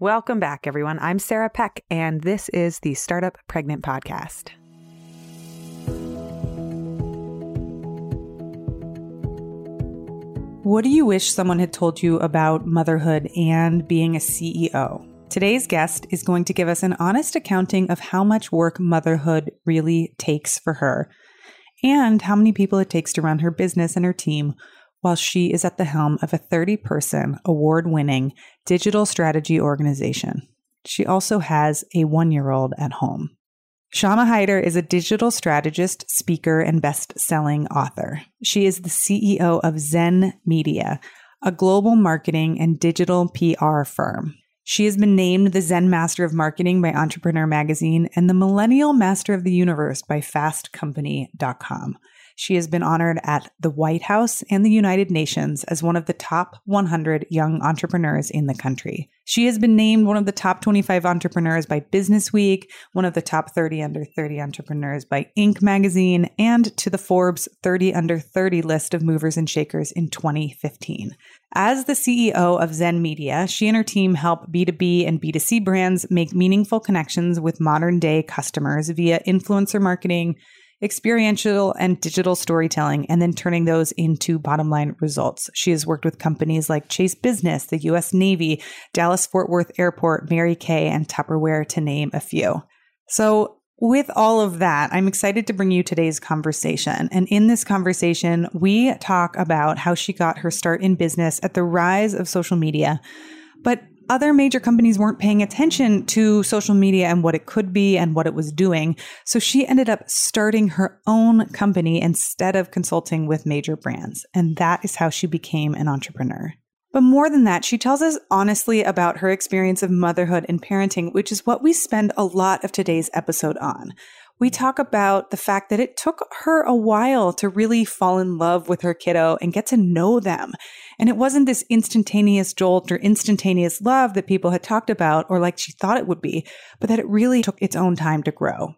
Welcome back, everyone. I'm Sarah Peck, and this is the Startup Pregnant Podcast. What do you wish someone had told you about motherhood and being a CEO? Today's guest is going to give us an honest accounting of how much work motherhood really takes for her and how many people it takes to run her business and her team while she is at the helm of a 30 person, award winning digital strategy organization. She also has a one year old at home. Shama Hyder is a digital strategist, speaker, and best selling author. She is the CEO of Zen Media, a global marketing and digital PR firm. She has been named the Zen Master of Marketing by Entrepreneur Magazine and the Millennial Master of the Universe by FastCompany.com. She has been honored at the White House and the United Nations as one of the top 100 young entrepreneurs in the country. She has been named one of the top 25 entrepreneurs by Business Week, one of the top 30 under 30 entrepreneurs by Inc. magazine, and to the Forbes 30 under 30 list of movers and shakers in 2015. As the CEO of Zen Media, she and her team help B2B and B2C brands make meaningful connections with modern day customers via influencer marketing, experiential and digital storytelling, and then turning those into bottom line results. She has worked with companies like Chase Business, the US Navy, Dallas Fort Worth Airport, Mary Kay, and Tupperware, to name a few. So, with all of that, I'm excited to bring you today's conversation. And in this conversation, we talk about how she got her start in business at the rise of social media, but other major companies weren't paying attention to social media and what it could be and what it was doing. So she ended up starting her own company instead of consulting with major brands. And that is how she became an entrepreneur. But more than that, she tells us honestly about her experience of motherhood and parenting, which is what we spend a lot of today's episode on we talk about the fact that it took her a while to really fall in love with her kiddo and get to know them. And it wasn't this instantaneous jolt or instantaneous love that people had talked about or like she thought it would be, but that it really took its own time to grow.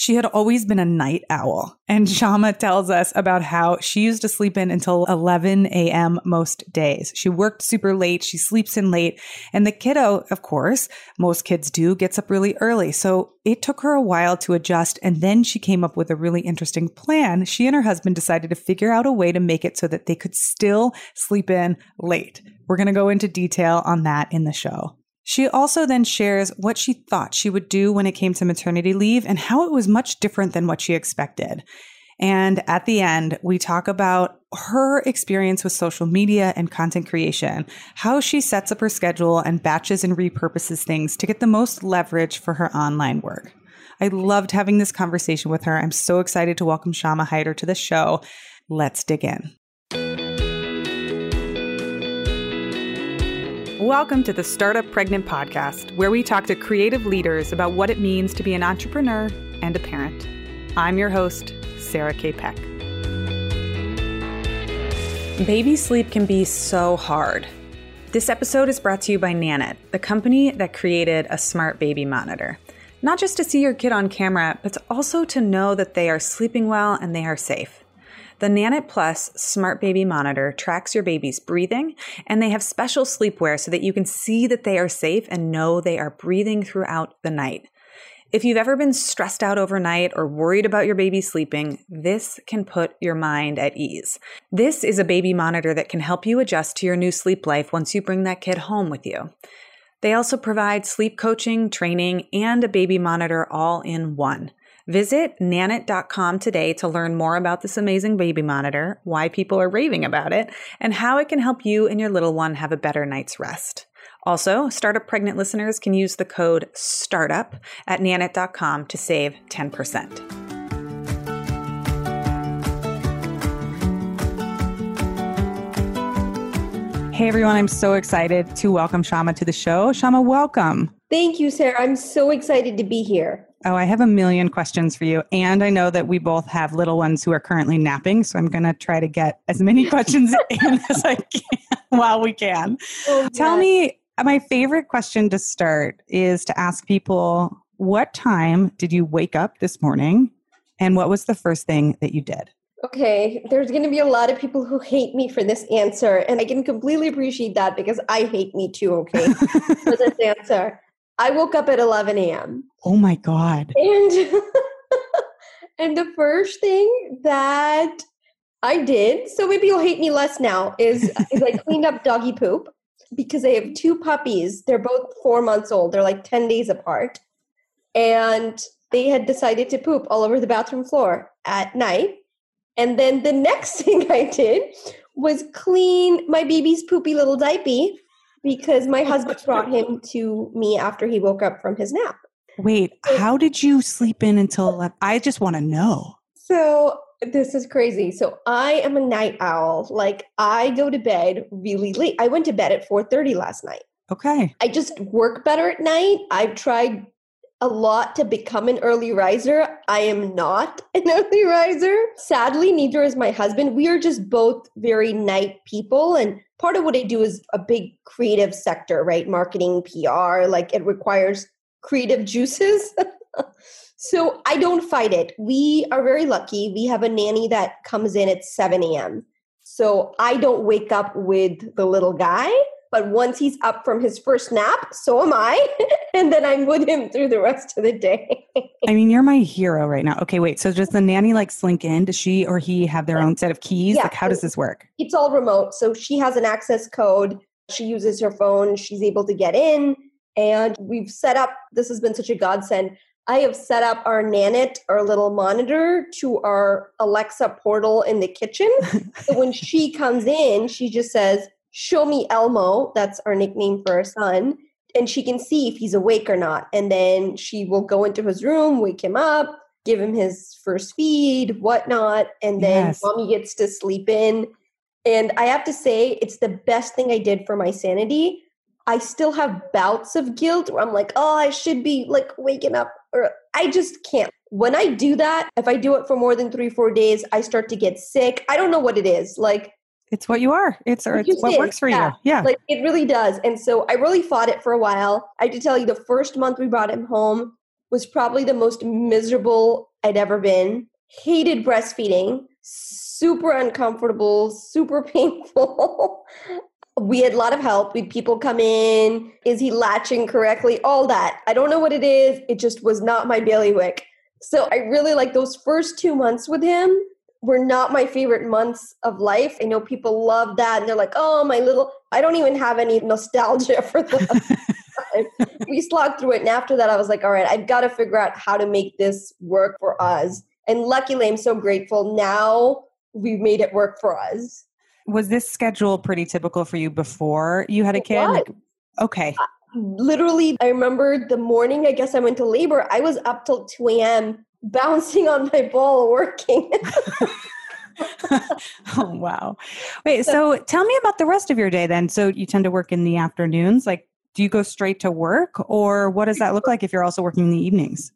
She had always been a night owl. And Shama tells us about how she used to sleep in until 11 a.m. most days. She worked super late. She sleeps in late. And the kiddo, of course, most kids do, gets up really early. So it took her a while to adjust. And then she came up with a really interesting plan. She and her husband decided to figure out a way to make it so that they could still sleep in late. We're going to go into detail on that in the show. She also then shares what she thought she would do when it came to maternity leave and how it was much different than what she expected. And at the end, we talk about her experience with social media and content creation, how she sets up her schedule and batches and repurposes things to get the most leverage for her online work. I loved having this conversation with her. I'm so excited to welcome Shama Hyder to the show. Let's dig in. Welcome to the Startup Pregnant Podcast, where we talk to creative leaders about what it means to be an entrepreneur and a parent. I'm your host, Sarah K. Peck. Baby sleep can be so hard. This episode is brought to you by Nanit, the company that created a smart baby monitor. Not just to see your kid on camera, but also to know that they are sleeping well and they are safe. The Nanit Plus Smart Baby Monitor tracks your baby's breathing, and they have special sleepwear so that you can see that they are safe and know they are breathing throughout the night. If you've ever been stressed out overnight or worried about your baby sleeping, this can put your mind at ease. This is a baby monitor that can help you adjust to your new sleep life once you bring that kid home with you. They also provide sleep coaching, training, and a baby monitor all in one. Visit nanit.com today to learn more about this amazing baby monitor, why people are raving about it, and how it can help you and your little one have a better night's rest. Also, startup pregnant listeners can use the code STARTUP at nanit.com to save 10%. Hey everyone, I'm so excited to welcome Shama to the show. Shama, welcome. Thank you, Sarah. I'm so excited to be here. Oh, I have a million questions for you. And I know that we both have little ones who are currently napping. So I'm going to try to get as many questions in as I can while we can. Oh, Tell me, uh, my favorite question to start is to ask people what time did you wake up this morning? And what was the first thing that you did? Okay, there's going to be a lot of people who hate me for this answer, and I can completely appreciate that because I hate me too, okay, for this answer. I woke up at 11 a.m. Oh my God. And and the first thing that I did, so maybe you'll hate me less now, is, is I cleaned up doggy poop because I have two puppies. They're both four months old. They're like 10 days apart. And they had decided to poop all over the bathroom floor at night. And then the next thing I did was clean my baby's poopy little diaper because my husband brought him to me after he woke up from his nap. Wait, how did you sleep in until 11? I just want to know. So this is crazy. So I am a night owl. Like I go to bed really late. I went to bed at 4:30 last night. Okay. I just work better at night. I've tried a lot to become an early riser. I am not an early riser. Sadly, neither is my husband. We are just both very night people. And part of what I do is a big creative sector, right? Marketing, PR, like it requires creative juices. so I don't fight it. We are very lucky. We have a nanny that comes in at 7 a.m. So I don't wake up with the little guy. But once he's up from his first nap, so am I. and then I'm with him through the rest of the day. I mean, you're my hero right now. Okay, wait. So does the nanny like slink in? Does she or he have their own set of keys? Yeah. Like, how does this work? It's all remote. So she has an access code. She uses her phone. She's able to get in. And we've set up, this has been such a godsend. I have set up our Nanit, our little monitor, to our Alexa portal in the kitchen. so when she comes in, she just says, Show me Elmo. That's our nickname for our son. And she can see if he's awake or not. And then she will go into his room, wake him up, give him his first feed, whatnot. And then Yes. mommy gets to sleep in. And I have to say, it's the best thing I did for my sanity. I still have bouts of guilt where I'm like, oh, I should be like waking up, or I just can't. When I do that, if I do it for more than three, four days, I start to get sick. I don't know what it is. Like, It's what you are. It's or it's what works for yeah. you. Yeah. like it really does. And so I really fought it for a while. I have to tell you, the first month we brought him home was probably the most miserable I'd ever been. Hated breastfeeding, super uncomfortable, super painful. we had a lot of help. We had people come in. Is he latching correctly? All that. I don't know what it is. It just was not my bailiwick. So I really like those first two months with him were not my favorite months of life. I know people love that and they're like, oh, my little, I don't even have any nostalgia for that. we slogged through it. And after that, I was like, all right, I've got to figure out how to make this work for us. And luckily, I'm so grateful now we've made it work for us. Was this schedule pretty typical for you before you had a kid? Like, okay. Literally, I remember the morning I guess I went to labor, I was up till 2 a.m. bouncing on my ball working. oh wow. Wait, so tell me about the rest of your day then. So you tend to work in the afternoons. Like do you go straight to work or what does that look like if you're also working in the evenings?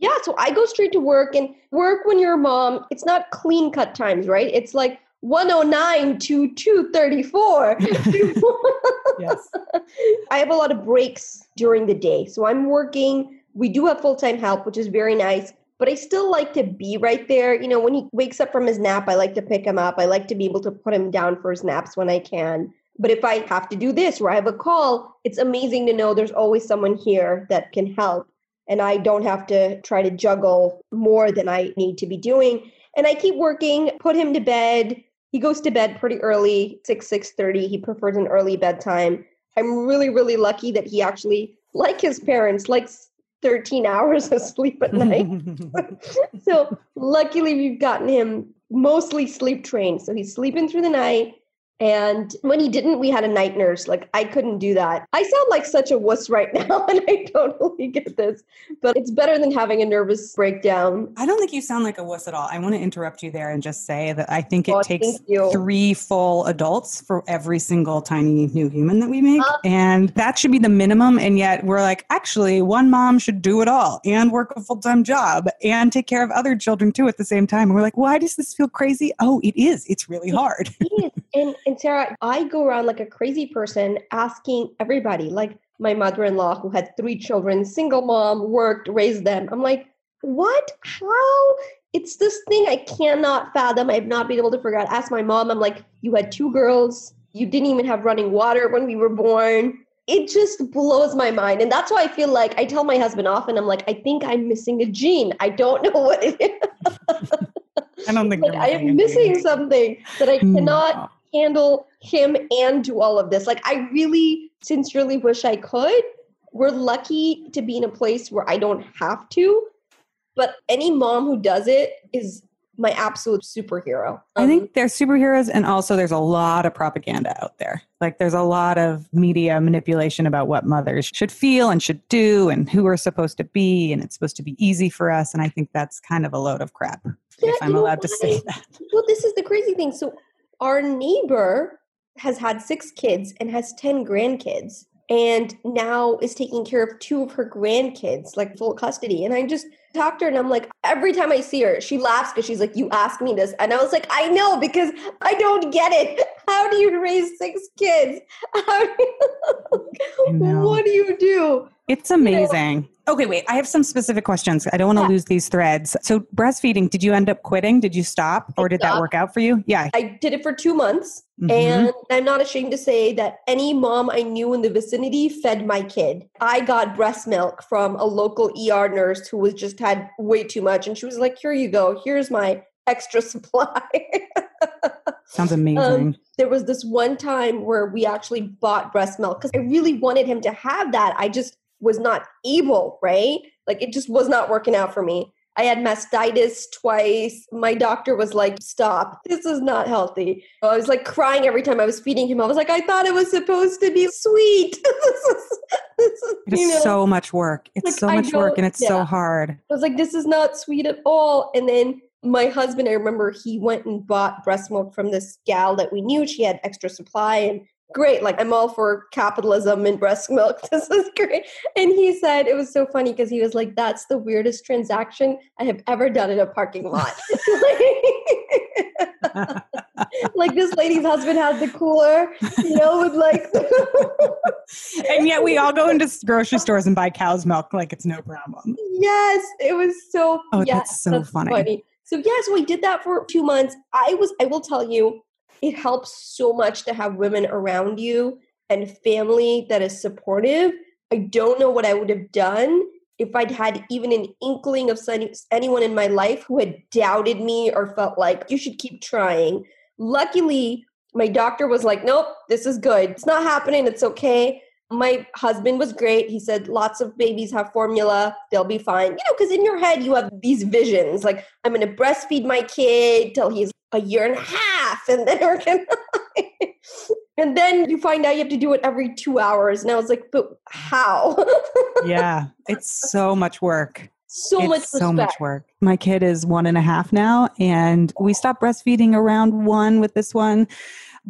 Yeah, so I go straight to work and work when you're a mom. It's not clean cut times, right? It's like 109 to 234. Yes. I have a lot of breaks during the day. So I'm working. We do have full time help, which is very nice, but I still like to be right there. You know, when he wakes up from his nap, I like to pick him up. I like to be able to put him down for his naps when I can. But if I have to do this or I have a call, it's amazing to know there's always someone here that can help and I don't have to try to juggle more than I need to be doing. And I keep working, put him to bed. He goes to bed pretty early, 6 6:30. He prefers an early bedtime. I'm really really lucky that he actually like his parents likes 13 hours of sleep at night. so luckily we've gotten him mostly sleep trained. So he's sleeping through the night. And when he didn't, we had a night nurse. Like I couldn't do that. I sound like such a wuss right now, and I totally get this. But it's better than having a nervous breakdown. I don't think you sound like a wuss at all. I want to interrupt you there and just say that I think it Oh, takes three full adults for every single tiny new human that we make. Uh, and that should be the minimum. And yet we're like, actually, one mom should do it all and work a full time job and take care of other children too at the same time. And we're like, why does this feel crazy? Oh, it is. It's really hard. Yes. And and Sarah, I go around like a crazy person asking everybody, like my mother-in-law who had three children, single mom, worked, raised them. I'm like, what? How it's this thing I cannot fathom. I've not been able to figure out. Ask my mom. I'm like, you had two girls. You didn't even have running water when we were born. It just blows my mind. And that's why I feel like I tell my husband often, I'm like, I think I'm missing a gene. I don't know what it is. I don't think like, I am missing something that I hmm. cannot no. Handle him and do all of this. Like I really sincerely wish I could. We're lucky to be in a place where I don't have to. But any mom who does it is my absolute superhero. Um, I think they're superheroes, and also there's a lot of propaganda out there. Like there's a lot of media manipulation about what mothers should feel and should do, and who we're supposed to be, and it's supposed to be easy for us. And I think that's kind of a load of crap. Yeah, if I'm allowed to say that. Well, this is the crazy thing. So our neighbor has had six kids and has ten grandkids and now is taking care of two of her grandkids, like full custody. And I just talked to her and I'm like, every time I see her, she laughs because she's like, You asked me this. And I was like, I know because I don't get it. How do you raise six kids? You, what do you do? It's amazing. Okay, wait. I have some specific questions. I don't want to yeah. lose these threads. So, breastfeeding, did you end up quitting? Did you stop or did that work out for you? Yeah. I did it for two months. Mm-hmm. And I'm not ashamed to say that any mom I knew in the vicinity fed my kid. I got breast milk from a local ER nurse who was just had way too much. And she was like, Here you go. Here's my extra supply. Sounds amazing. Um, there was this one time where we actually bought breast milk because I really wanted him to have that. I just was not able, right? Like it just was not working out for me. I had mastitis twice. My doctor was like, stop. This is not healthy. I was like crying every time I was feeding him. I was like, I thought it was supposed to be sweet. this is, this is, it's know, so much work. It's like, so much work and it's yeah. so hard. I was like, this is not sweet at all. And then my husband, I remember he went and bought breast milk from this gal that we knew. She had extra supply and great. Like, I'm all for capitalism and breast milk. This is great. And he said, it was so funny because he was like, that's the weirdest transaction I have ever done in a parking lot. like, this lady's husband has the cooler, you know, with like. and yet we all go into grocery stores and buy cow's milk like it's no problem. Yes, it was so. Oh, yes, that's so that's funny. funny. So yeah, so we did that for two months. I was, I will tell you, it helps so much to have women around you and family that is supportive. I don't know what I would have done if I'd had even an inkling of anyone in my life who had doubted me or felt like you should keep trying. Luckily, my doctor was like, nope, this is good. It's not happening. It's okay my husband was great. He said lots of babies have formula, they'll be fine. You know, because in your head you have these visions like I'm going to breastfeed my kid till he's a year and a half, and then we're gonna. and then you find out you have to do it every two hours, and I was like, but how? yeah, it's so much work. So it's much, so much work. My kid is one and a half now, and we stopped breastfeeding around one with this one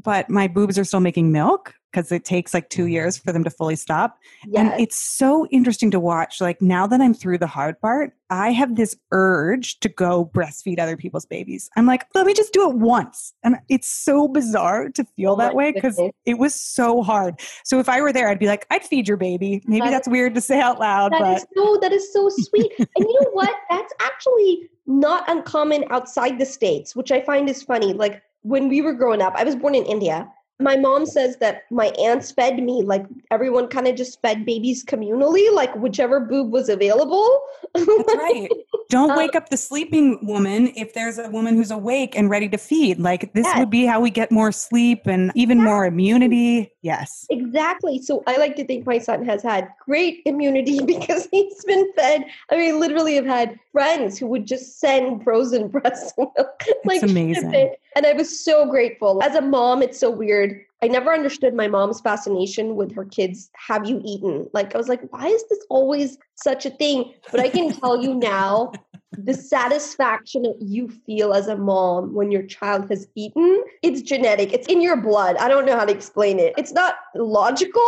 but my boobs are still making milk because it takes like two mm-hmm. years for them to fully stop. Yes. And it's so interesting to watch. Like now that I'm through the hard part, I have this urge to go breastfeed other people's babies. I'm like, let me just do it once. And it's so bizarre to feel oh that way because it was so hard. So if I were there, I'd be like, I'd feed your baby. Maybe that, that's weird to say out loud. That but is so that is so sweet. and you know what? That's actually not uncommon outside the States, which I find is funny. Like when we were growing up, I was born in India my mom says that my aunts fed me like everyone kind of just fed babies communally like whichever boob was available. That's right. Don't wake um, up the sleeping woman if there's a woman who's awake and ready to feed. Like this would be how we get more sleep and even more immunity yes exactly so i like to think my son has had great immunity because he's been fed i mean literally have had friends who would just send frozen breast milk like amazing and i was so grateful as a mom it's so weird I never understood my mom's fascination with her kids. Have you eaten? Like, I was like, why is this always such a thing? But I can tell you now the satisfaction that you feel as a mom when your child has eaten, it's genetic, it's in your blood. I don't know how to explain it. It's not logical.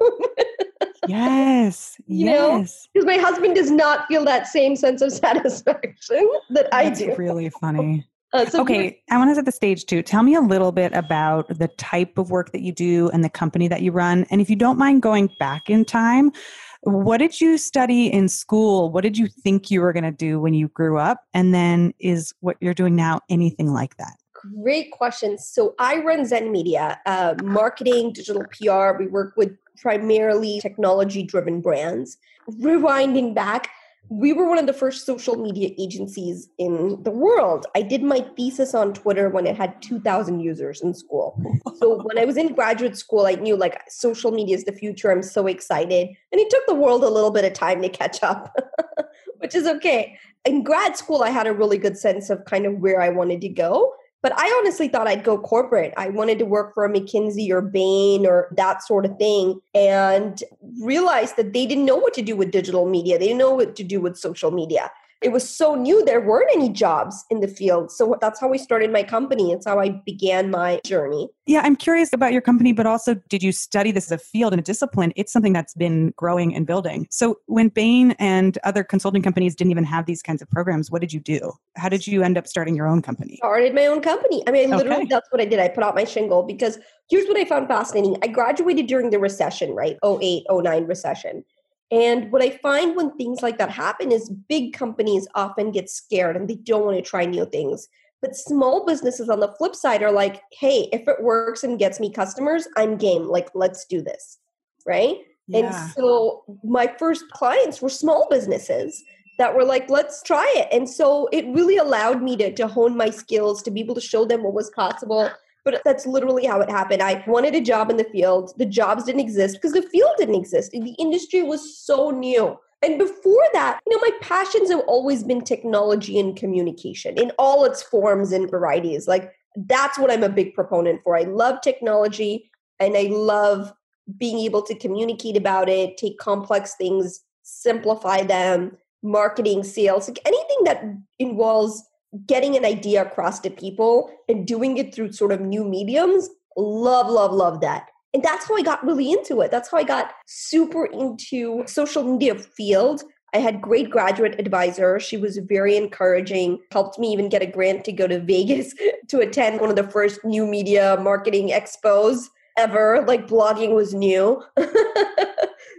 yes. You yes. Because my husband does not feel that same sense of satisfaction that I That's do. really funny. Uh, so okay, I want to set the stage too. Tell me a little bit about the type of work that you do and the company that you run. And if you don't mind going back in time, What did you study in school? What did you think you were going to do when you grew up? And then is what you're doing now anything like that? Great question. So I run Zen Media, uh, marketing, digital PR. We work with primarily technology driven brands. Rewinding back, we were one of the first social media agencies in the world. I did my thesis on Twitter when it had 2,000 users in school. So when I was in graduate school, I knew like social media is the future. I'm so excited. And it took the world a little bit of time to catch up, which is okay. In grad school, I had a really good sense of kind of where I wanted to go. But I honestly thought I'd go corporate. I wanted to work for a McKinsey or Bain or that sort of thing and realized that they didn't know what to do with digital media. They didn't know what to do with social media it was so new there weren't any jobs in the field. So that's how we started my company. It's how i began my journey. Yeah i'm curious about your company but also did you study this as a field and a discipline? It's something that's been growing and building. So when bain and other consulting companies didn't even have these kinds of programs what did you do? How did you end up starting your own company? Started my own company. I mean literally okay. that's what i did. I put out my shingle because here's what i found fascinating. I graduated during the recession right? 08 09 recession and what I find when things like that happen is big companies often get scared and they don't want to try new things. But small businesses on the flip side are like, hey, if it works and gets me customers, I'm game. Like, let's do this. Right. Yeah. And so my first clients were small businesses that were like, let's try it. And so it really allowed me to, to hone my skills, to be able to show them what was possible, but that's literally how it happened. I wanted a job in the field. The jobs didn't exist because the field didn't exist. The industry was so new. And before that, you know, my passions have always been technology and communication in all its forms and varieties. Like that's what I'm a big proponent for. I love technology and I love being able to communicate about it, take complex things, simplify them, marketing, sales, like anything that involves getting an idea across to people and doing it through sort of new mediums love love love that. And that's how i got really into it. That's how i got super into social media field. I had great graduate advisor. She was very encouraging helped me even get a grant to go to vegas to attend one of the first new media marketing expos ever. Like blogging was new.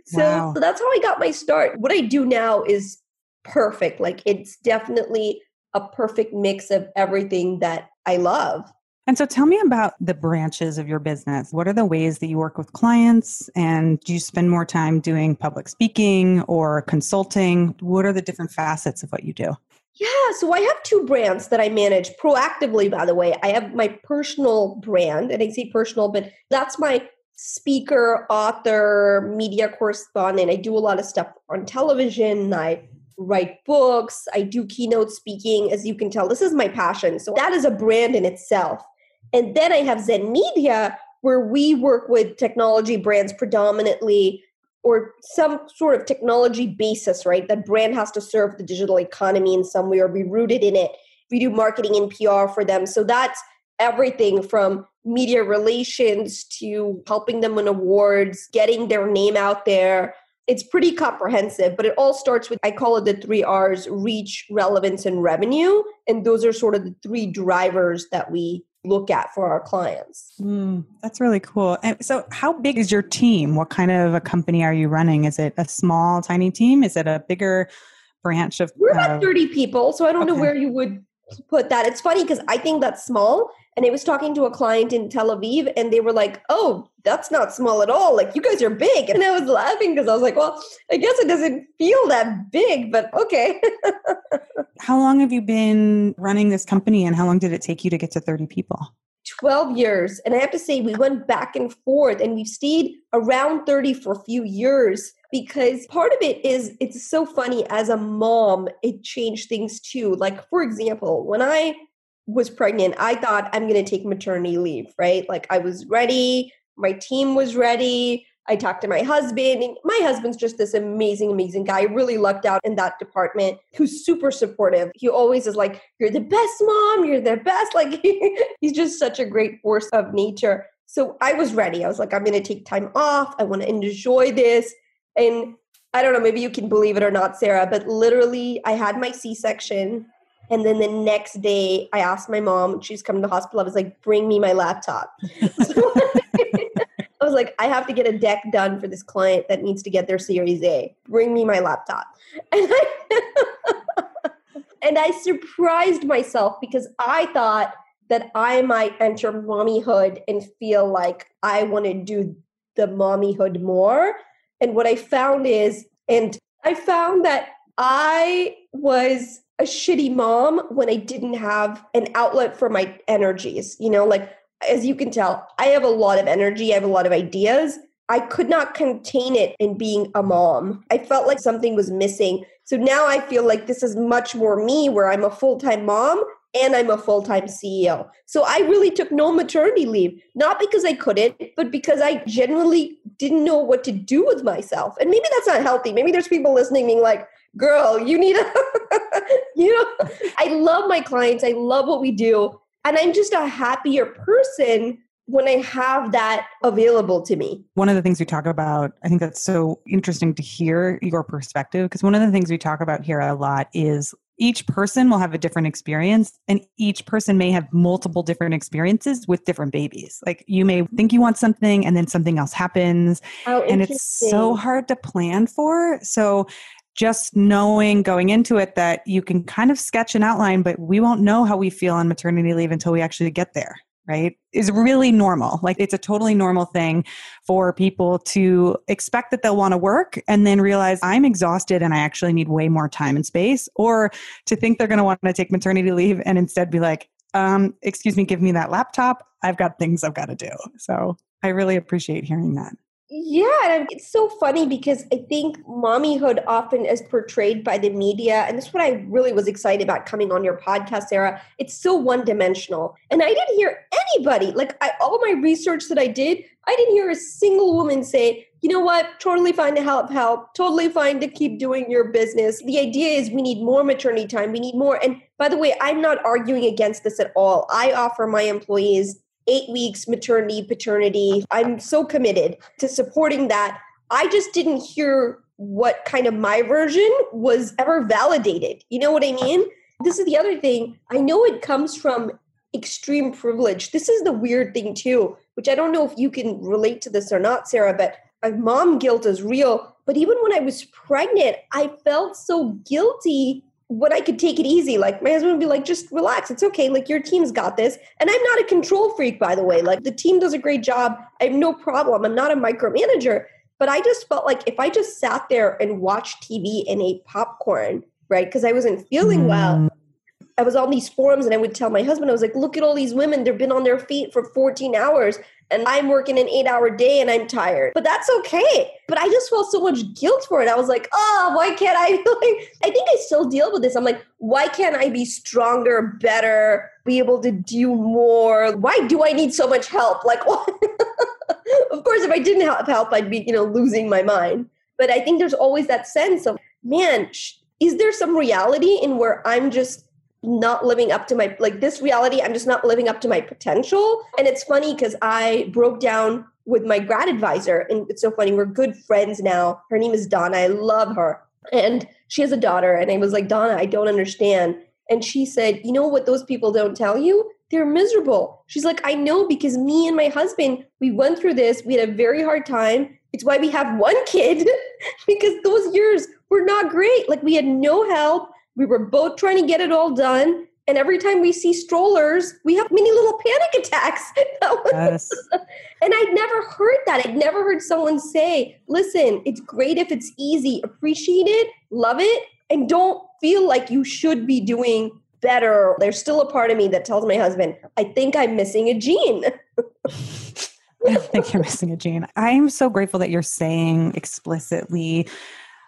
So, wow. so that's how i got my start. What i do now is perfect. Like it's definitely a perfect mix of everything that I love. And so tell me about the branches of your business. What are the ways that you work with clients? And do you spend more time doing public speaking or consulting? What are the different facets of what you do? Yeah, so I have two brands that I manage proactively, by the way. I have my personal brand, and I say personal, but that's my speaker, author, media correspondent. I do a lot of stuff on television. I write books, I do keynote speaking. As you can tell, this is my passion. So that is a brand in itself. And then I have Zen Media, where we work with technology brands predominantly or some sort of technology basis, right? That brand has to serve the digital economy in some way or be rooted in it. We do marketing and PR for them. So that's everything from media relations to helping them win awards, getting their name out there, it's pretty comprehensive, but it all starts with, I call it the three R's reach, relevance, and revenue. And those are sort of the three drivers that we look at for our clients. Mm, that's really cool. And so, how big is your team? What kind of a company are you running? Is it a small, tiny team? Is it a bigger branch of? We're about uh, 30 people. So, I don't okay. know where you would put that. It's funny because I think that's small. And I was talking to a client in Tel Aviv and they were like, oh, that's not small at all. Like, you guys are big. And I was laughing because I was like, well, I guess it doesn't feel that big, but okay. how long have you been running this company and how long did it take you to get to 30 people? 12 years. And I have to say, we went back and forth and we've stayed around 30 for a few years because part of it is it's so funny as a mom, it changed things too. Like, for example, when I was pregnant, I thought I'm going to take maternity leave, right? Like, I was ready, my team was ready. I talked to my husband, and my husband's just this amazing, amazing guy. Really lucked out in that department. Who's super supportive. He always is like, "You're the best mom. You're the best." Like he's just such a great force of nature. So I was ready. I was like, "I'm going to take time off. I want to enjoy this." And I don't know, maybe you can believe it or not, Sarah, but literally, I had my C section. And then the next day, I asked my mom, she's coming to the hospital. I was like, bring me my laptop. I was like, I have to get a deck done for this client that needs to get their Series A. Bring me my laptop. And I and I surprised myself because I thought that I might enter mommyhood and feel like I want to do the mommyhood more. And what I found is, and I found that I was a shitty mom when I didn't have an outlet for my energies. You know, like as you can tell, I have a lot of energy, I have a lot of ideas. I could not contain it in being a mom. I felt like something was missing. So now I feel like this is much more me where I'm a full time mom and I'm a full time CEO. So I really took no maternity leave, not because I couldn't, but because I genuinely didn't know what to do with myself. And maybe that's not healthy. Maybe there's people listening being like, girl, you need a, you know, I love my clients. I love what we do. And I'm just a happier person when I have that available to me. One of the things we talk about, I think that's so interesting to hear your perspective, because one of the things we talk about here a lot is each person will have a different experience and each person may have multiple different experiences with different babies like you may think you want something and then something else happens oh, and it's so hard to plan for so just knowing going into it that you can kind of sketch an outline but we won't know how we feel on maternity leave until we actually get there right? Is really normal. Like it's a totally normal thing for people to expect that they'll want to work and then realize i'm exhausted and i actually need way more time and space or to think they're going to want to take maternity leave and instead be like um, excuse me give me that laptop. I've got things i've got to do. So i really appreciate hearing that yeah, it's so funny because I think mommyhood often is portrayed by the media. And that's what I really was excited about coming on your podcast, Sarah. It's so one dimensional. And I didn't hear anybody, like I, all my research that I did, I didn't hear a single woman say, you know what, totally fine to help, help, totally fine to keep doing your business. The idea is we need more maternity time, we need more. And by the way, I'm not arguing against this at all. I offer my employees eight weeks maternity, paternity. I'm so committed to supporting that. I just didn't hear what kind of my version was ever validated. You know what I mean? This is the other thing. I know it comes from extreme privilege. This is the weird thing, too, which I don't know if you can relate to this or not, Sarah, but mom guilt is real. But even when I was pregnant, I felt so guilty when I could take it easy, like my husband would be like, just relax. It's okay. Like your team's got this. And I'm not a control freak, by the way. Like the team does a great job. I have no problem. I'm not a micromanager. But I just felt like if I just sat there and watched TV and ate popcorn, right? Because I wasn't feeling mm. well. I was on these forums and I would tell my husband, I was like, look at all these women. They've been on their feet for 14 hours and I'm working an eight hour day and I'm tired. But that's okay. But I just felt so much guilt for it. I was like, oh, why can't I? I think I still deal with this. I'm like, why can't I be stronger, better, be able to do more? Why do I need so much help? Like, what? of course, if I didn't have help, I'd be, you know, losing my mind. But I think there's always that sense of, man, is there some reality in where I'm just not living up to my like this reality i'm just not living up to my potential. And it's funny because i broke down with my grad advisor and it's so funny we're good friends now. Her name is donna i love her. And she has a daughter and i was like donna i don't understand. And she said you know what those people don't tell you? They're miserable. She's like i know because me and my husband we went through this we had a very hard time. It's why we have one kid because those years were not great. Like we had no help we were both trying to get it all done. And every time we see strollers, we have many little panic attacks. yes. and I'd never heard that. I'd never heard someone say, listen, it's great if it's easy. Appreciate it, love it, and don't feel like you should be doing better. There's still a part of me that tells my husband, I think I'm missing a gene. I don't think you're missing a gene. I am so grateful that you're saying explicitly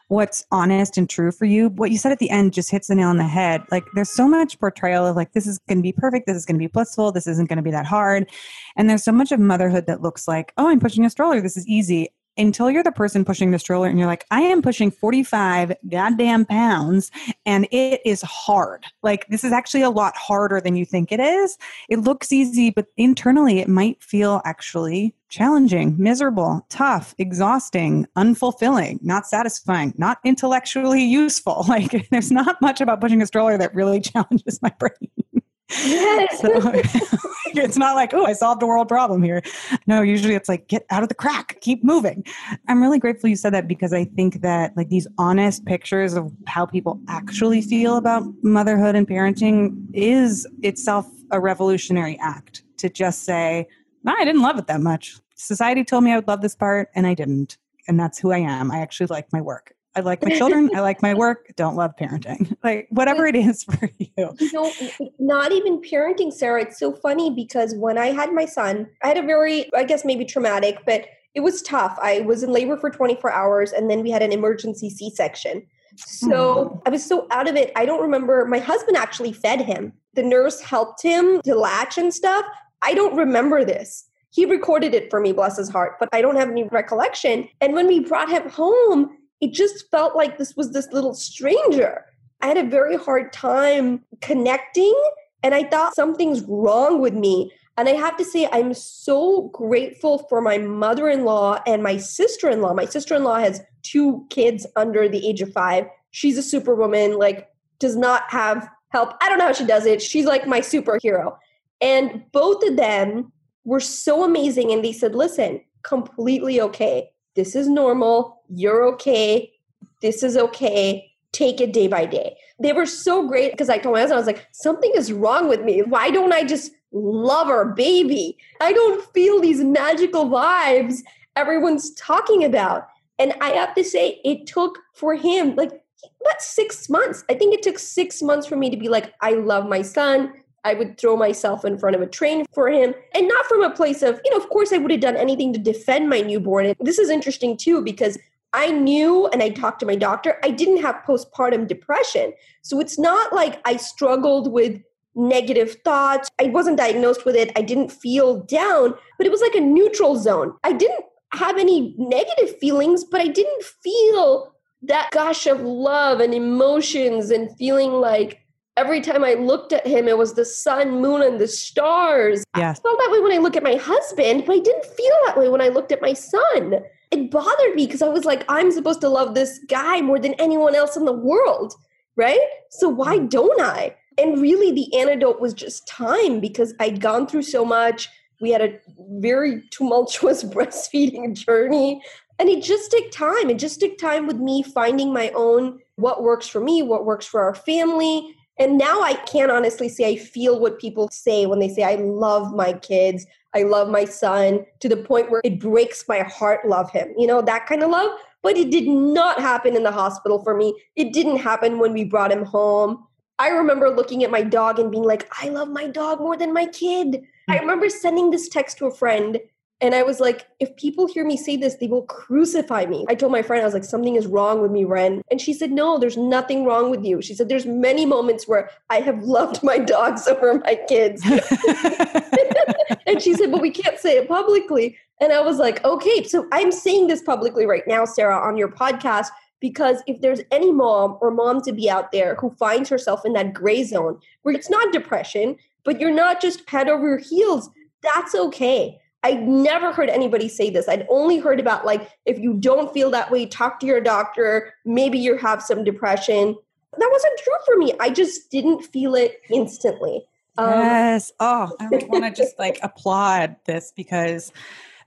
what's honest and true for you. What you said at the end just hits the nail on the head. Like there's so much portrayal of like this is going to be perfect, this is going to be blissful, this isn't going to be that hard. And there's so much of motherhood that looks like, "Oh, I'm pushing a stroller, this is easy." Until you're the person pushing the stroller and you're like, I am pushing 45 goddamn pounds and it is hard. Like, this is actually a lot harder than you think it is. It looks easy, but internally it might feel actually challenging, miserable, tough, exhausting, unfulfilling, not satisfying, not intellectually useful. Like, there's not much about pushing a stroller that really challenges my brain. Yes. So, it's not like, oh, I solved a world problem here. No, usually it's like, get out of the crack, keep moving. I'm really grateful you said that because I think that like these honest pictures of how people actually feel about motherhood and parenting is itself a revolutionary act to just say, no, I didn't love it that much. Society told me I would love this part and I didn't. And that's who I am. I actually like my work. I like my children. I like my work. Don't love parenting. Like whatever it is for you. You know, not even parenting, Sarah. It's so funny because when I had my son, I had a very, I guess maybe traumatic, but it was tough. I was in labor for 24 hours and then we had an emergency C section. So. I was so out of it. I don't remember. My husband actually fed him. The nurse helped him to latch and stuff. I don't remember this. He recorded it for me, bless his heart, but I don't have any recollection. And when we brought him home, it just felt like this was this little stranger. I had a very hard time connecting, and I thought something's wrong with me. And I have to say, I'm so grateful for my mother in law and my sister in law. My sister in law has two kids under the age of five. She's a superwoman, like, does not have help. I don't know how she does it. She's like my superhero. And both of them were so amazing. And they said, listen, completely okay. This is normal. You're okay. This is okay. Take it day by day. They were so great because I told my husband, I was like, something is wrong with me. Why don't I just love our baby? I don't feel these magical vibes everyone's talking about. And I have to say, it took for him like about six months. I think it took six months for me to be like, I love my son. I would throw myself in front of a train for him. And not from a place of, you know, of course I would have done anything to defend my newborn. And this is interesting too, because I knew and I talked to my doctor, I didn't have postpartum depression. So it's not like I struggled with negative thoughts. I wasn't diagnosed with it. I didn't feel down, but it was like a neutral zone. I didn't have any negative feelings, but I didn't feel that gush of love and emotions and feeling like every time I looked at him, it was the sun, moon, and the stars. Yes. I felt that way when I look at my husband, but I didn't feel that way when I looked at my son. It bothered me because I was like, I'm supposed to love this guy more than anyone else in the world, right? So why mm. don't I? And really, the antidote was just time because I'd gone through so much. We had a very tumultuous breastfeeding journey. And it just took time. It just took time with me finding my own what works for me, what works for our family, and now I can honestly say I feel what people say when they say, I love my kids, I love my son, to the point where it breaks my heart, love him. You know, that kind of love. But it did not happen in the hospital for me. It didn't happen when we brought him home. I remember looking at my dog and being like, I love my dog more than my kid. I hmm. remember sending this text to a friend and I was like, if people hear me say this, they will crucify me. I told my friend, I was like, something is wrong with me, Ren. And she said, no, there's nothing wrong with you. She said, there's many moments where I have loved my dogs over my kids. and she said, but we can't say it publicly. And I was like, okay, so I'm saying this publicly right now, Sarah, on your podcast, because if there's any mom or mom to be out there who finds herself in that gray zone where it's not depression, but you're not just head over your heels, that's okay I never heard anybody say this. I'd only heard about like if you don't feel that way, talk to your doctor. Maybe you have some depression. That wasn't true for me. I just didn't feel it instantly. Um, yes. Oh, I want to just like applaud this because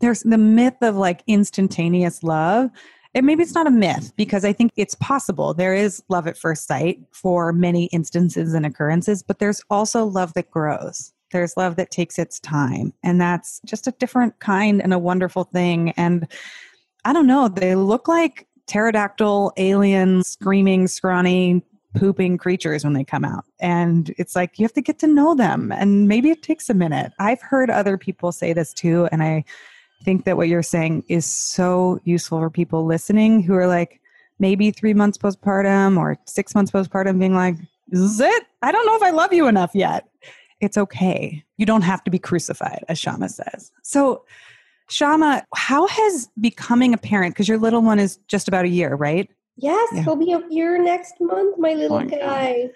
there's the myth of like instantaneous love. And maybe it's not a myth because I think it's possible. There is love at first sight for many instances and occurrences, but there's also love that grows. There's love that takes its time. And that's just a different kind and a wonderful thing. And I don't know, they look like pterodactyl, alien, screaming, scrawny, pooping creatures when they come out. And it's like you have to get to know them. And maybe it takes a minute. I've heard other people say this too. And I think that what you're saying is so useful for people listening who are like maybe three months postpartum or six months postpartum being like, is it? I don't know if I love you enough yet it's okay. You don't have to be crucified, as Shama says. So, Shama, how has becoming a parent, because your little one is just about a year, right? Yes, yeah. he'll be a year next month, my little oh, guy.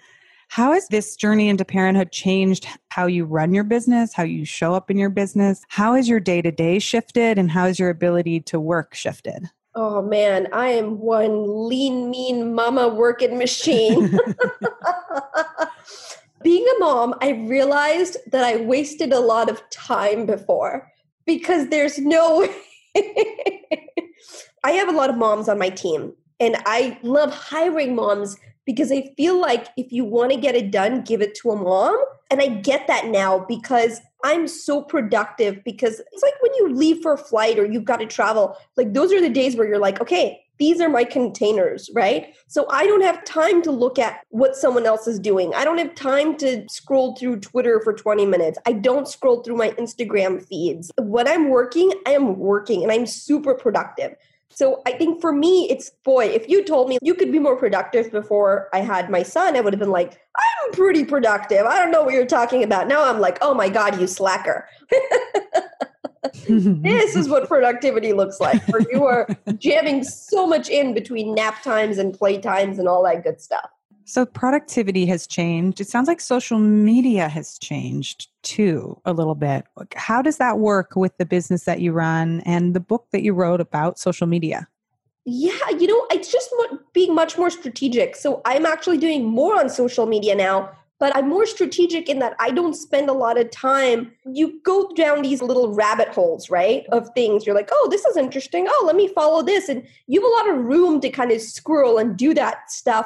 How has this journey into parenthood changed how you run your business, how you show up in your business? How has your day to day shifted, and how has your ability to work shifted? Oh man, I am one lean, mean mama working machine. Being a mom, I realized that I wasted a lot of time before because there's no. I have a lot of moms on my team, and I love hiring moms because I feel like if you want to get it done, give it to a mom. And I get that now because I'm so productive because it's like when you leave for a flight or you've got to travel, like those are the days where you're like, okay, these are my containers, right? So I don't have time to look at what someone else is doing. I don't have time to scroll through Twitter for 20 minutes. I don't scroll through my Instagram feeds. When I'm working, I am working and I'm super productive. So I think for me, it's boy, if you told me you could be more productive before I had my son, I would have been like, I'm pretty productive. I don't know what you're talking about. Now I'm like, oh my God, you slacker. this is what productivity looks like, where you are jamming so much in between nap times and play times and all that good stuff. So productivity has changed. It sounds like social media has changed too a little bit. How does that work with the business that you run and the book that you wrote about social media? Yeah, you know, it's just being much more strategic. So I'm actually doing more on social media now, but I'm more strategic in that I don't spend a lot of time. You go down these little rabbit holes, right? Of things. You're like, oh, this is interesting. Oh, let me follow this. And you have a lot of room to kind of scroll and do that stuff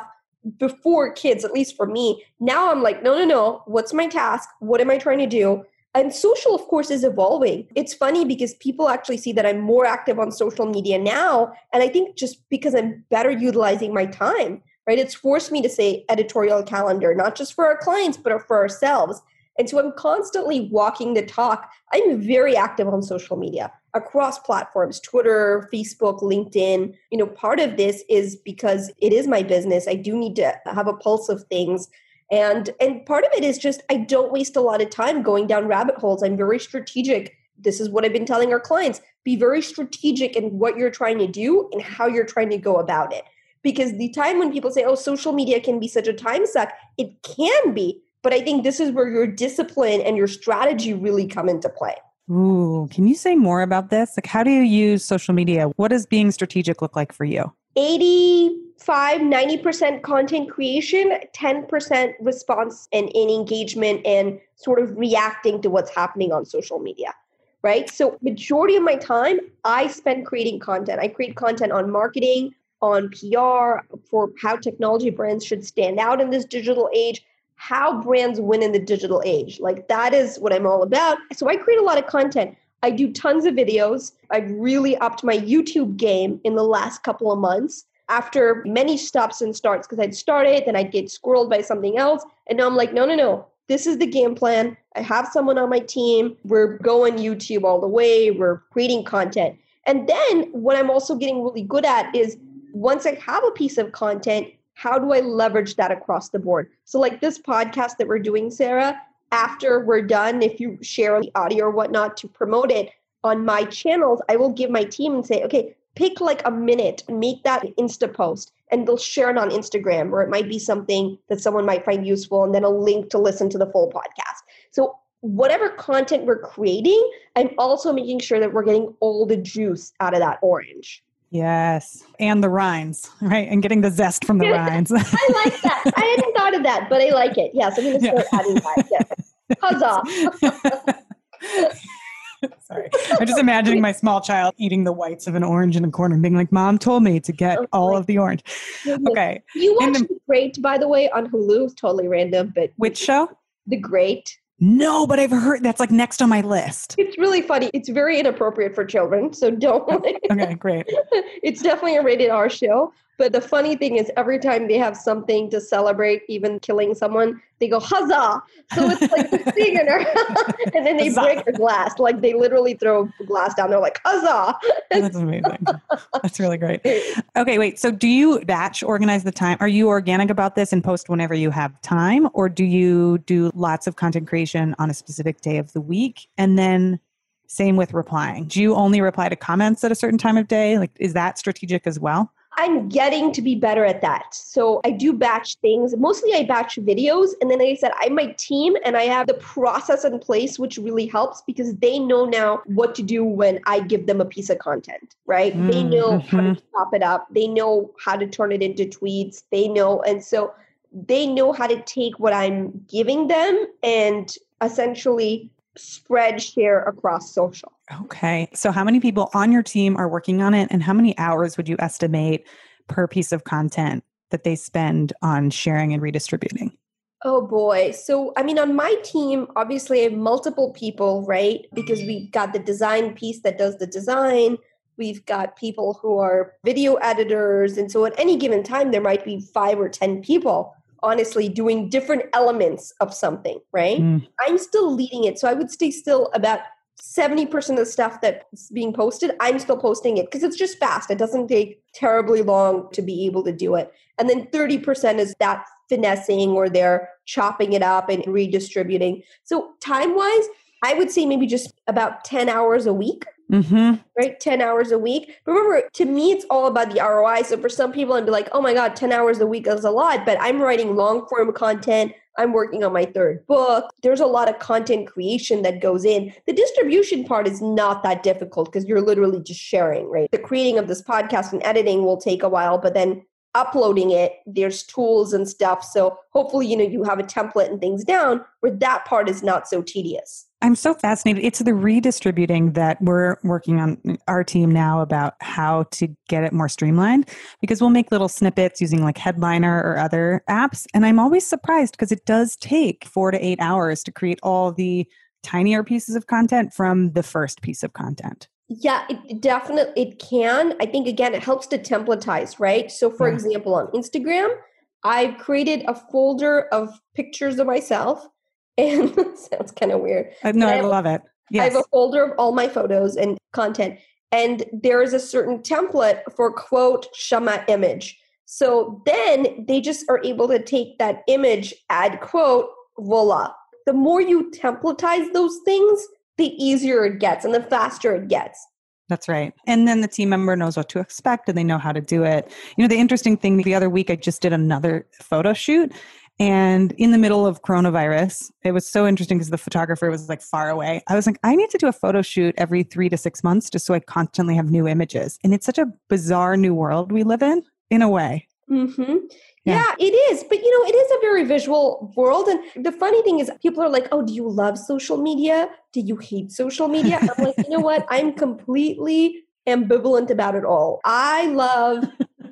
before kids, at least for me. Now I'm like, no, no, no. What's my task? What am I trying to do? And social, of course, is evolving. It's funny because people actually see that I'm more active on social media now. And I think just because I'm better utilizing my time, right? It's forced me to say editorial calendar, not just for our clients, but for ourselves. And so I'm constantly walking the talk. I'm very active on social media across platforms Twitter, Facebook, LinkedIn. You know, part of this is because it is my business. I do need to have a pulse of things. And and part of it is just I don't waste a lot of time going down rabbit holes. I'm very strategic. This is what I've been telling our clients. Be very strategic in what you're trying to do and how you're trying to go about it. Because the time when people say, oh, social media can be such a time suck, it can be but I think this is where your discipline and your strategy really come into play. Ooh, can you say more about this? Like, how do you use social media? What does being strategic look like for you? 85, 90% content creation, 10% response and, and engagement and sort of reacting to what's happening on social media right so majority of my time i spend creating content i create content on marketing on pr for how technology brands should stand out in this digital age how brands win in the digital age. Like that is what I'm all about. So I create a lot of content. I do tons of videos. I've really upped my YouTube game in the last couple of months after many stops and starts because I'd start it, then I'd get squirreled by something else. And now I'm like, no, no, no. This is the game plan. I have someone on my team. We're going YouTube all the way. We're creating content. And then what I'm also getting really good at is once I have a piece of content, how do I leverage that across the board? So, like this podcast that we're doing, Sarah, after we're done, if you share the audio or whatnot to promote it on my channels, I will give my team and say, okay, pick like a minute, make that Insta post, and they'll share it on Instagram, or it might be something that someone might find useful, and then a link to listen to the full podcast. So, whatever content we're creating, I'm also making sure that we're getting all the juice out of that orange. Yes. And the rinds, right? And getting the zest from the rinds. I like that. I hadn't thought of that, but I like it. Yes, I'm going to start yeah. adding that. Yes. Huzzah. Sorry. I'm just imagining my small child eating the whites of an orange in a corner and being like, Mom told me to get oh, all of the orange. Okay. You watch The Great, by the way, on Hulu. Totally random, but. Which show? The Great. No, but I've heard that's like next on my list. It's really funny. It's very inappropriate for children, so don't. Okay, great. it's definitely a rated R show, but the funny thing is, every time they have something to celebrate, even killing someone, they go huzzah! So it's like the thing, and then they huzzah. break a glass. Like they literally throw a glass down. They're like huzzah! Oh, that's amazing. That's really great. Okay, wait. So do you batch organize the time? Are you organic about this and post whenever you have time, or do you do lots of content creation on a specific day of the week and then? Same with replying. Do you only reply to comments at a certain time of day? Like, is that strategic as well? I'm getting to be better at that. So I do batch things. Mostly I batch videos. And then like I said, I'm my team and I have the process in place, which really helps because they know now what to do when I give them a piece of content, right? Mm, they know mm-hmm. how to chop it up. They know how to turn it into tweets. They know. And so they know how to take what I'm giving them and essentially spread share across social. Okay. So, how many people on your team are working on it, and how many hours would you estimate per piece of content that they spend on sharing and redistributing? Oh boy. So, I mean, on my team, obviously, I have multiple people, right? Because we've got the design piece that does the design. We've got people who are video editors. And so, at any given time, there might be five or 10 people, honestly, doing different elements of something, right? Mm. I'm still leading it. So, I would stay still about 70% of the stuff that's being posted, I'm still posting it because it's just fast. It doesn't take terribly long to be able to do it. And then 30% is that finessing or they're chopping it up and redistributing. So, time wise, I would say maybe just about 10 hours a week. Mm-hmm. Right? 10 hours a week. But remember, to me, it's all about the ROI. So for some people, I'd be like, oh my God, 10 hours a week is a lot. But I'm writing long form content. I'm working on my third book. There's a lot of content creation that goes in. The distribution part is not that difficult because you're literally just sharing, right? The creating of this podcast and editing will take a while, but then uploading it there's tools and stuff so hopefully you know you have a template and things down where that part is not so tedious i'm so fascinated it's the redistributing that we're working on our team now about how to get it more streamlined because we'll make little snippets using like headliner or other apps and i'm always surprised because it does take four to eight hours to create all the tinier pieces of content from the first piece of content yeah, it definitely it can. I think again it helps to templatize, right? So for yeah. example, on Instagram, I've created a folder of pictures of myself and sounds kind of weird. Uh, no, I, I, love it. Yes. I have a folder of all my photos and content and there is a certain template for quote Shama image. So then they just are able to take that image, add quote, voila. The more you templatize those things, the easier it gets and the faster it gets. That's right. And then the team member knows what to expect and they know how to do it. You know, the interesting thing the other week, I just did another photo shoot. And in the middle of coronavirus, it was so interesting because the photographer was like far away. I was like, I need to do a photo shoot every three to six months just so I constantly have new images. And it's such a bizarre new world we live in, in a way. Mm-hmm. Yeah. yeah. it is. But you know, it is a very visual world. And the funny thing is, people are like, oh, do you love social media? Do you hate social media? I'm like, you know what? I'm completely ambivalent about it all. I love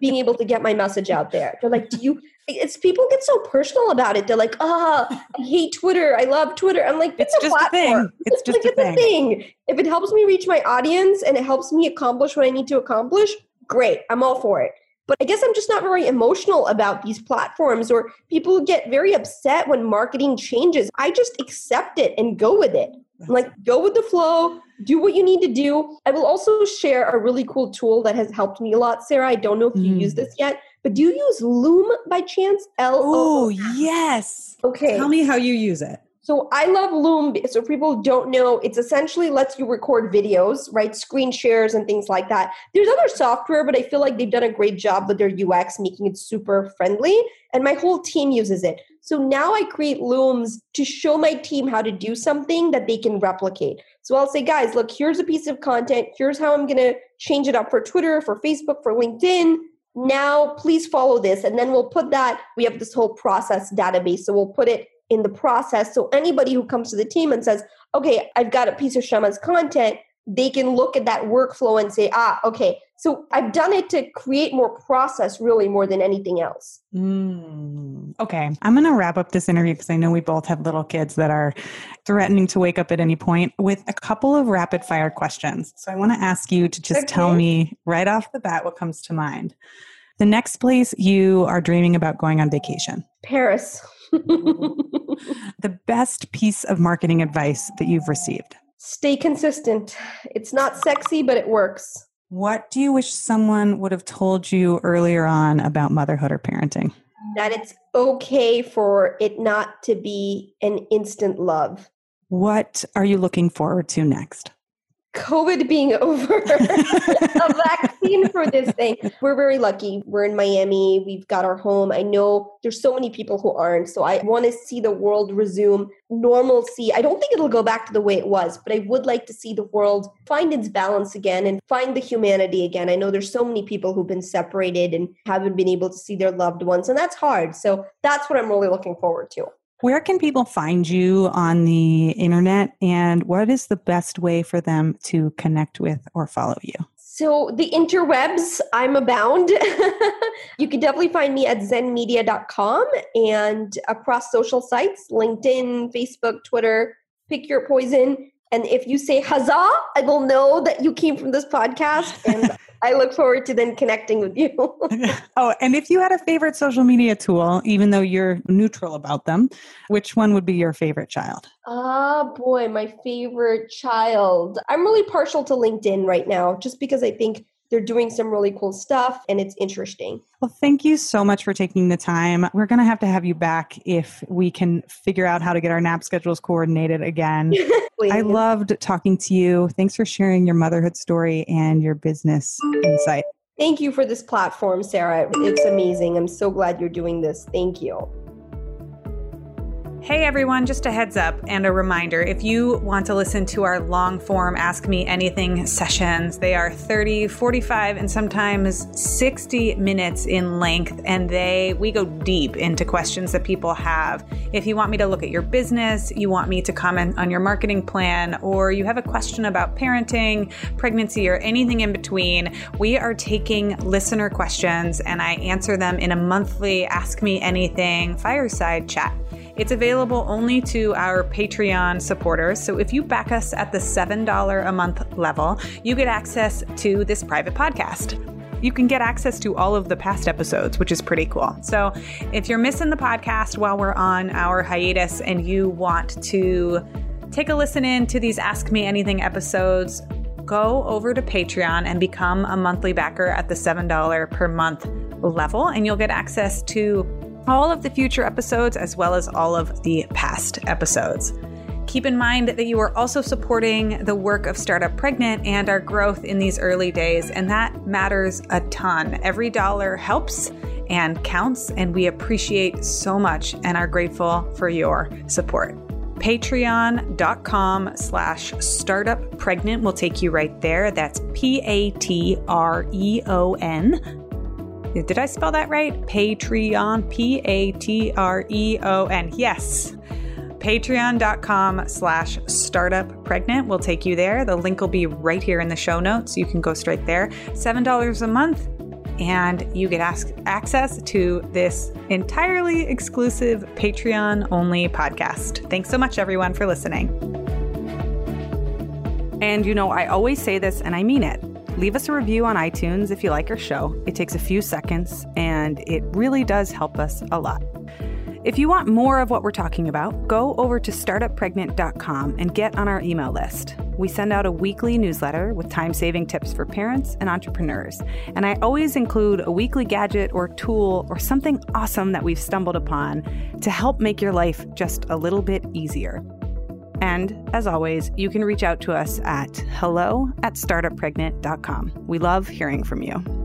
being able to get my message out there. They're like, do you? It's people get so personal about it. They're like, oh, I hate Twitter. I love Twitter. I'm like, it's, it's just a thing. It's just like, a, it's thing. a thing. If it helps me reach my audience and it helps me accomplish what I need to accomplish, great. I'm all for it. But I guess I'm just not very emotional about these platforms, or people get very upset when marketing changes. I just accept it and go with it. like, go with the flow, do what you need to do. I will also share a really cool tool that has helped me a lot, Sarah. I don't know if you mm. use this yet, but do you use Loom by chance? L Oh, yes. Okay. Tell me how you use it. So I love Loom. So people don't know, it's essentially lets you record videos, right? Screen shares and things like that. There's other software, but I feel like they've done a great job with their UX, making it super friendly. And my whole team uses it. So now I create Looms to show my team how to do something that they can replicate. So I'll say, guys, look, here's a piece of content. Here's how I'm going to change it up for Twitter, for Facebook, for LinkedIn. Now, please follow this. And then we'll put that, we have this whole process database. So we'll put it in the process. So anybody who comes to the team and says, okay, I've got a piece of Shama's content, they can look at that workflow and say, ah, okay. So I've done it to create more process really more than anything else. Mm, okay. I'm going to wrap up this interview because I know we both have little kids that are threatening to wake up at any point with a couple of rapid fire questions. So I want to ask you to just okay. tell me right off the bat what comes to mind. The next place you are dreaming about going on vacation? Paris. the best piece of marketing advice that you've received? Stay consistent. It's not sexy, but it works. What do you wish someone would have told you earlier on about motherhood or parenting? That it's okay for it not to be an instant love. What are you looking forward to next? COVID being over, a vaccine for this thing. We're very lucky. We're in Miami. We've got our home. I know there's so many people who aren't. So I want to see the world resume normalcy. I don't think it'll go back to the way it was, but I would like to see the world find its balance again and find the humanity again. I know there's so many people who've been separated and haven't been able to see their loved ones, and that's hard. So that's what I'm really looking forward to. Where can people find you on the internet and what is the best way for them to connect with or follow you? So, the interwebs, I'm abound. you can definitely find me at zenmedia.com and across social sites LinkedIn, Facebook, Twitter. Pick your poison. And if you say huzzah, I will know that you came from this podcast. And I look forward to then connecting with you. oh, and if you had a favorite social media tool, even though you're neutral about them, which one would be your favorite child? Ah, boy, my favorite child. I'm really partial to LinkedIn right now just because I think they're doing some really cool stuff and it's interesting. Well, thank you so much for taking the time. We're going to have to have you back if we can figure out how to get our nap schedules coordinated again. I loved talking to you. Thanks for sharing your motherhood story and your business insight. Thank you for this platform, Sarah. It's amazing. I'm so glad you're doing this. Thank you. Hey everyone, just a heads up and a reminder if you want to listen to our long form Ask Me Anything sessions, they are 30, 45, and sometimes 60 minutes in length, and they we go deep into questions that people have. If you want me to look at your business, you want me to comment on your marketing plan, or you have a question about parenting, pregnancy, or anything in between, we are taking listener questions and I answer them in a monthly Ask Me Anything fireside chat. It's available only to our Patreon supporters. So if you back us at the $7 a month level, you get access to this private podcast. You can get access to all of the past episodes, which is pretty cool. So, if you're missing the podcast while we're on our hiatus and you want to take a listen in to these Ask Me Anything episodes, go over to Patreon and become a monthly backer at the $7 per month level, and you'll get access to all of the future episodes as well as all of the past episodes. Keep in mind that you are also supporting the work of Startup Pregnant and our growth in these early days, and that matters a ton. Every dollar helps and counts, and we appreciate so much and are grateful for your support. Patreon.com slash startup pregnant will take you right there. That's P A T R E O N did I spell that right? Patreon, P A T R E O N. Yes. Patreon.com slash startup pregnant will take you there. The link will be right here in the show notes. You can go straight there. $7 a month, and you get ask, access to this entirely exclusive Patreon only podcast. Thanks so much, everyone, for listening. And you know, I always say this and I mean it. Leave us a review on iTunes if you like our show. It takes a few seconds and it really does help us a lot. If you want more of what we're talking about, go over to startuppregnant.com and get on our email list. We send out a weekly newsletter with time saving tips for parents and entrepreneurs. And I always include a weekly gadget or tool or something awesome that we've stumbled upon to help make your life just a little bit easier. And as always, you can reach out to us at hello at startuppregnant.com. We love hearing from you.